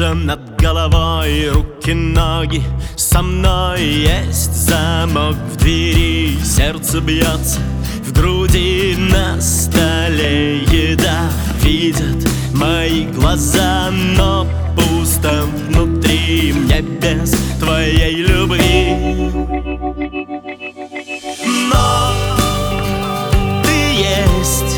Крыша над головой, руки, ноги. Со мной есть замок в двери Сердце бьется в груди. На столе Еда видят мои глаза Но пусто внутри. Мне без твоей любви. Но ты есть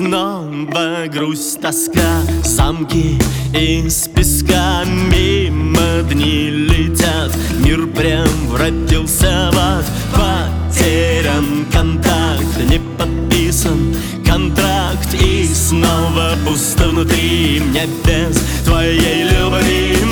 Снова грусть, тоска, замки из песка Мимо дни летят, мир прям вратился в ад. Потерян контакт, не подписан контракт. И снова пусто внутри, мне без твоей любви